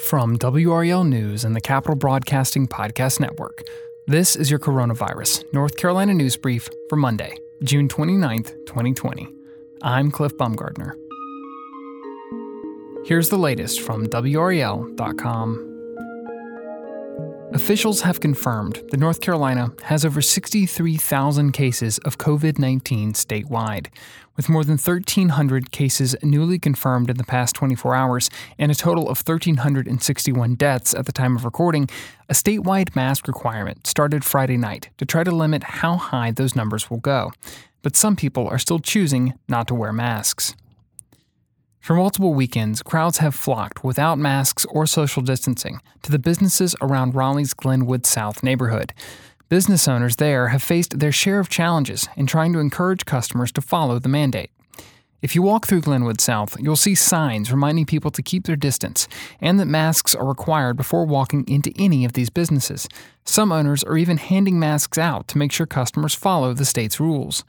From WRAL News and the Capital Broadcasting Podcast Network, this is your Coronavirus North Carolina News Brief for Monday, June 29th, 2020. I'm Cliff Baumgardner. Here's the latest from WRAL.com. Officials have confirmed that North Carolina has over 63,000 cases of COVID 19 statewide, with more than 1,300 cases newly confirmed in the past 24 hours and a total of 1,361 deaths at the time of recording. A statewide mask requirement started Friday night to try to limit how high those numbers will go. But some people are still choosing not to wear masks. For multiple weekends, crowds have flocked without masks or social distancing to the businesses around Raleigh's Glenwood South neighborhood. Business owners there have faced their share of challenges in trying to encourage customers to follow the mandate. If you walk through Glenwood South, you'll see signs reminding people to keep their distance and that masks are required before walking into any of these businesses. Some owners are even handing masks out to make sure customers follow the state's rules.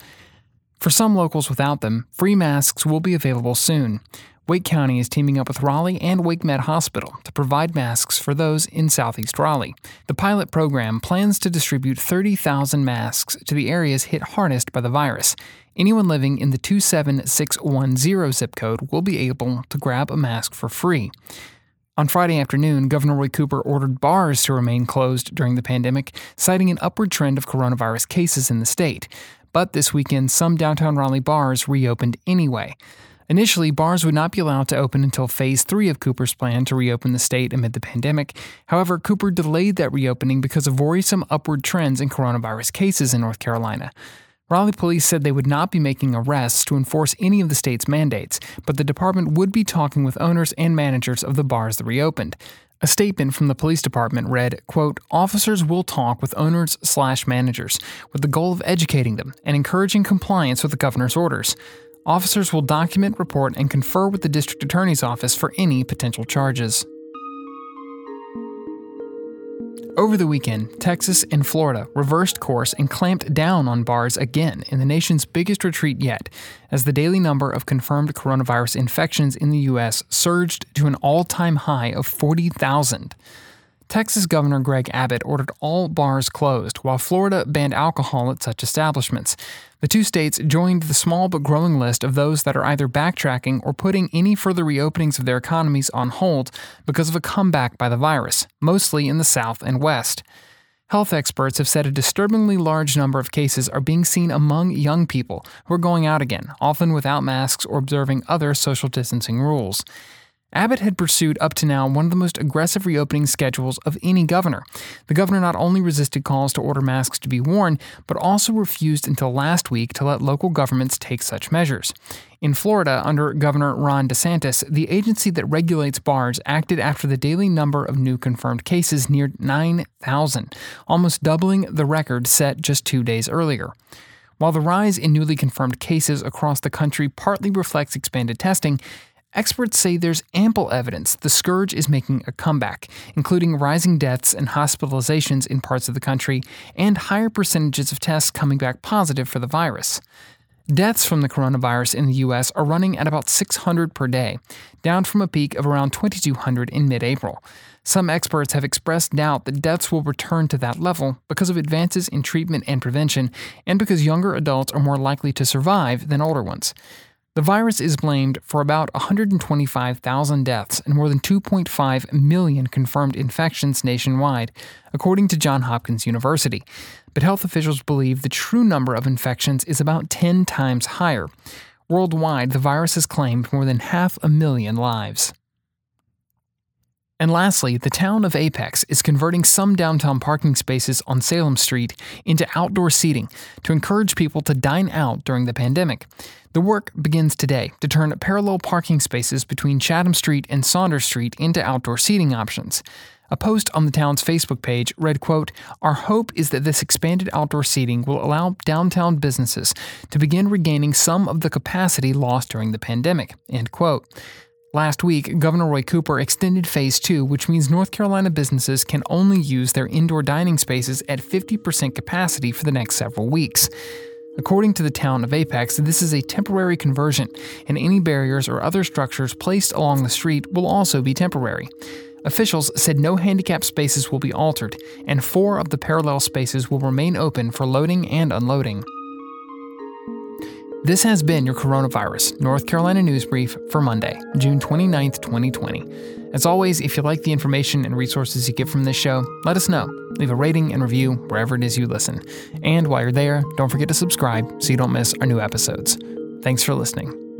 For some locals without them, free masks will be available soon. Wake County is teaming up with Raleigh and WakeMed Hospital to provide masks for those in Southeast Raleigh. The pilot program plans to distribute 30,000 masks to the areas hit hardest by the virus. Anyone living in the 27610 zip code will be able to grab a mask for free. On Friday afternoon, Governor Roy Cooper ordered bars to remain closed during the pandemic, citing an upward trend of coronavirus cases in the state. But this weekend, some downtown Raleigh bars reopened anyway. Initially, bars would not be allowed to open until phase three of Cooper's plan to reopen the state amid the pandemic. However, Cooper delayed that reopening because of worrisome upward trends in coronavirus cases in North Carolina. Raleigh police said they would not be making arrests to enforce any of the state's mandates, but the department would be talking with owners and managers of the bars that reopened. A statement from the police department read, quote, Officers will talk with owners slash managers with the goal of educating them and encouraging compliance with the governor's orders. Officers will document, report, and confer with the district attorney's office for any potential charges. Over the weekend, Texas and Florida reversed course and clamped down on bars again in the nation's biggest retreat yet, as the daily number of confirmed coronavirus infections in the U.S. surged to an all time high of 40,000. Texas Governor Greg Abbott ordered all bars closed, while Florida banned alcohol at such establishments. The two states joined the small but growing list of those that are either backtracking or putting any further reopenings of their economies on hold because of a comeback by the virus, mostly in the South and West. Health experts have said a disturbingly large number of cases are being seen among young people who are going out again, often without masks or observing other social distancing rules. Abbott had pursued up to now one of the most aggressive reopening schedules of any governor. The governor not only resisted calls to order masks to be worn, but also refused until last week to let local governments take such measures. In Florida, under Governor Ron DeSantis, the agency that regulates bars acted after the daily number of new confirmed cases neared 9,000, almost doubling the record set just two days earlier. While the rise in newly confirmed cases across the country partly reflects expanded testing, Experts say there's ample evidence the scourge is making a comeback, including rising deaths and hospitalizations in parts of the country and higher percentages of tests coming back positive for the virus. Deaths from the coronavirus in the U.S. are running at about 600 per day, down from a peak of around 2,200 in mid April. Some experts have expressed doubt that deaths will return to that level because of advances in treatment and prevention, and because younger adults are more likely to survive than older ones. The virus is blamed for about 125,000 deaths and more than 2.5 million confirmed infections nationwide, according to Johns Hopkins University. But health officials believe the true number of infections is about 10 times higher. Worldwide, the virus has claimed more than half a million lives. And lastly, the town of Apex is converting some downtown parking spaces on Salem Street into outdoor seating to encourage people to dine out during the pandemic. The work begins today to turn parallel parking spaces between Chatham Street and Saunders Street into outdoor seating options. A post on the town's Facebook page read, quote, Our hope is that this expanded outdoor seating will allow downtown businesses to begin regaining some of the capacity lost during the pandemic, end quote. Last week, Governor Roy Cooper extended Phase 2, which means North Carolina businesses can only use their indoor dining spaces at 50% capacity for the next several weeks. According to the town of Apex, this is a temporary conversion, and any barriers or other structures placed along the street will also be temporary. Officials said no handicap spaces will be altered, and four of the parallel spaces will remain open for loading and unloading. This has been your Coronavirus North Carolina News Brief for Monday, June 29th, 2020. As always, if you like the information and resources you get from this show, let us know. Leave a rating and review wherever it is you listen. And while you're there, don't forget to subscribe so you don't miss our new episodes. Thanks for listening.